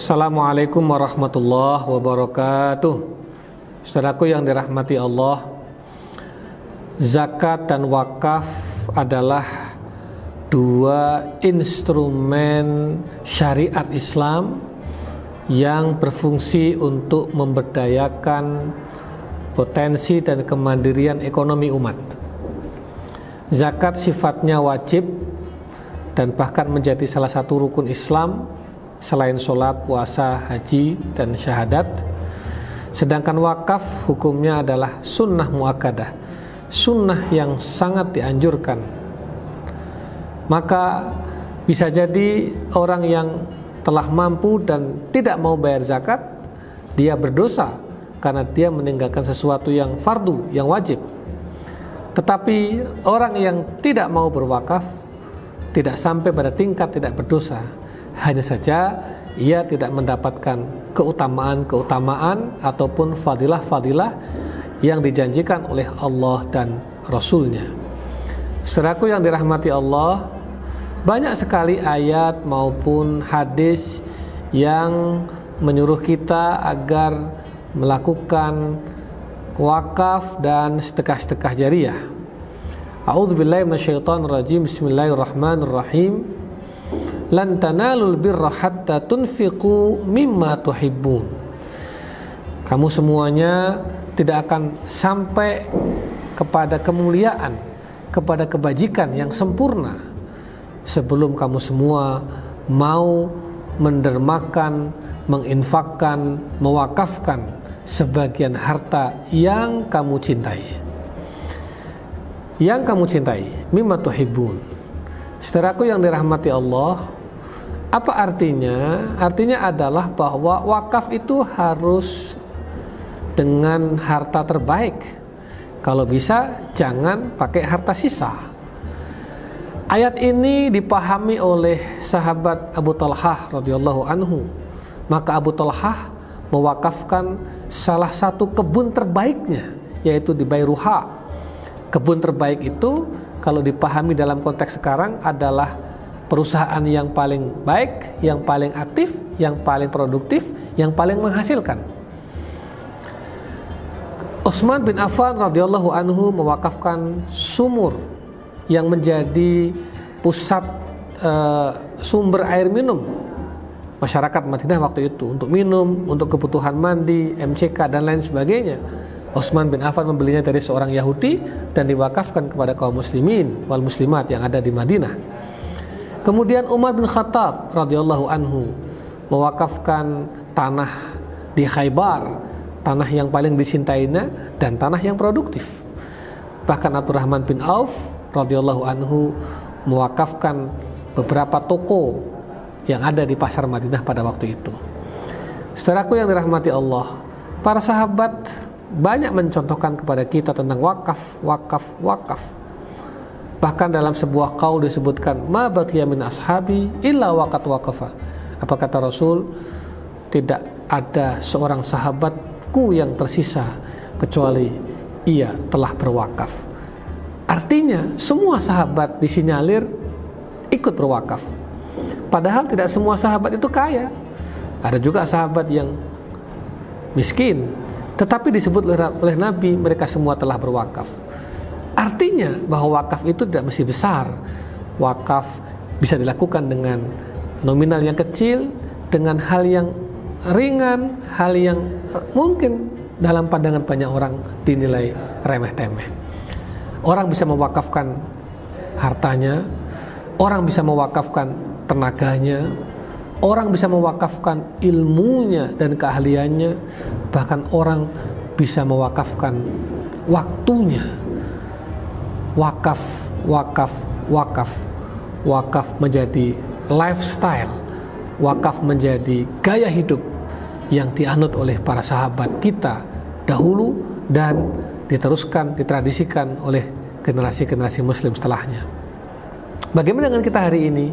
Assalamualaikum warahmatullahi wabarakatuh Saudaraku yang dirahmati Allah Zakat dan wakaf adalah dua instrumen syariat Islam yang berfungsi untuk memberdayakan potensi dan kemandirian ekonomi umat. Zakat sifatnya wajib dan bahkan menjadi salah satu rukun Islam selain sholat, puasa, haji, dan syahadat. Sedangkan wakaf hukumnya adalah sunnah muakkadah, sunnah yang sangat dianjurkan. Maka bisa jadi orang yang telah mampu dan tidak mau bayar zakat, dia berdosa karena dia meninggalkan sesuatu yang fardu, yang wajib. Tetapi orang yang tidak mau berwakaf tidak sampai pada tingkat tidak berdosa hanya saja ia tidak mendapatkan keutamaan-keutamaan ataupun fadilah-fadilah yang dijanjikan oleh Allah dan Rasulnya. Seraku yang dirahmati Allah, banyak sekali ayat maupun hadis yang menyuruh kita agar melakukan wakaf dan sedekah-sedekah jariah. A'udzubillahi. Bismillahirrahmanirrahim lan tanalul birra hatta tunfiqu mimma tuhibbun. Kamu semuanya tidak akan sampai kepada kemuliaan, kepada kebajikan yang sempurna sebelum kamu semua mau mendermakan, menginfakkan, mewakafkan sebagian harta yang kamu cintai. Yang kamu cintai, mimma tuhibbun. Saudaraku yang dirahmati Allah, apa artinya? Artinya adalah bahwa wakaf itu harus dengan harta terbaik. Kalau bisa jangan pakai harta sisa. Ayat ini dipahami oleh sahabat Abu Talhah radhiyallahu anhu. Maka Abu Talhah mewakafkan salah satu kebun terbaiknya yaitu di Bayruha. Kebun terbaik itu kalau dipahami dalam konteks sekarang adalah perusahaan yang paling baik, yang paling aktif, yang paling produktif, yang paling menghasilkan. Utsman bin Affan radhiyallahu anhu mewakafkan sumur yang menjadi pusat uh, sumber air minum masyarakat Madinah waktu itu untuk minum, untuk kebutuhan mandi, MCK dan lain sebagainya. Utsman bin Affan membelinya dari seorang Yahudi dan diwakafkan kepada kaum muslimin wal muslimat yang ada di Madinah. Kemudian Umar bin Khattab radhiyallahu anhu mewakafkan tanah di Khaybar, tanah yang paling dicintainya dan tanah yang produktif. Bahkan Abdurrahman bin Auf radhiyallahu anhu mewakafkan beberapa toko yang ada di pasar Madinah pada waktu itu. Saudaraku yang dirahmati Allah, para sahabat banyak mencontohkan kepada kita tentang wakaf, wakaf, wakaf Bahkan dalam sebuah kaul disebutkan ma baqiya min ashabi illa waqat waqafa. Apa kata Rasul? Tidak ada seorang sahabatku yang tersisa kecuali ia telah berwakaf. Artinya semua sahabat disinyalir ikut berwakaf. Padahal tidak semua sahabat itu kaya. Ada juga sahabat yang miskin, tetapi disebut oleh Nabi mereka semua telah berwakaf. Artinya bahwa wakaf itu tidak mesti besar. Wakaf bisa dilakukan dengan nominal yang kecil, dengan hal yang ringan, hal yang eh, mungkin dalam pandangan banyak orang dinilai remeh-temeh. Orang bisa mewakafkan hartanya, orang bisa mewakafkan tenaganya, orang bisa mewakafkan ilmunya dan keahliannya, bahkan orang bisa mewakafkan waktunya wakaf, wakaf, wakaf. Wakaf menjadi lifestyle, wakaf menjadi gaya hidup yang dianut oleh para sahabat kita dahulu dan diteruskan, ditradisikan oleh generasi-generasi muslim setelahnya. Bagaimana dengan kita hari ini?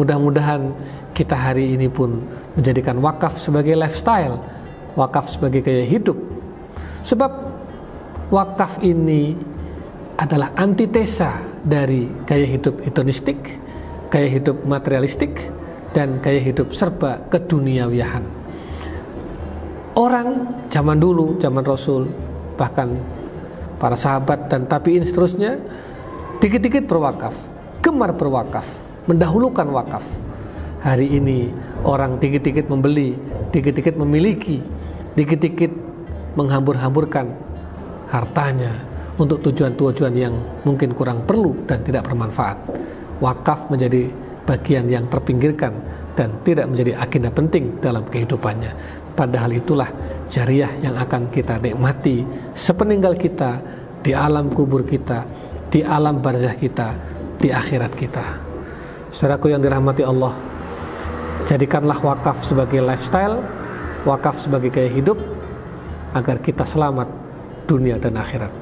Mudah-mudahan kita hari ini pun menjadikan wakaf sebagai lifestyle, wakaf sebagai gaya hidup. Sebab wakaf ini adalah antitesa dari gaya hidup hedonistik, gaya hidup materialistik, dan gaya hidup serba keduniawiahan. Orang zaman dulu, zaman Rasul, bahkan para sahabat dan tabiin seterusnya, dikit-dikit berwakaf, gemar berwakaf, mendahulukan wakaf. Hari ini orang dikit-dikit membeli, dikit-dikit memiliki, dikit-dikit menghambur-hamburkan hartanya untuk tujuan-tujuan yang mungkin kurang perlu dan tidak bermanfaat. Wakaf menjadi bagian yang terpinggirkan dan tidak menjadi agenda penting dalam kehidupannya. Padahal itulah jariah yang akan kita nikmati sepeninggal kita di alam kubur kita, di alam barzah kita, di akhirat kita. Saudaraku yang dirahmati Allah, jadikanlah wakaf sebagai lifestyle, wakaf sebagai gaya hidup agar kita selamat dunia dan akhirat.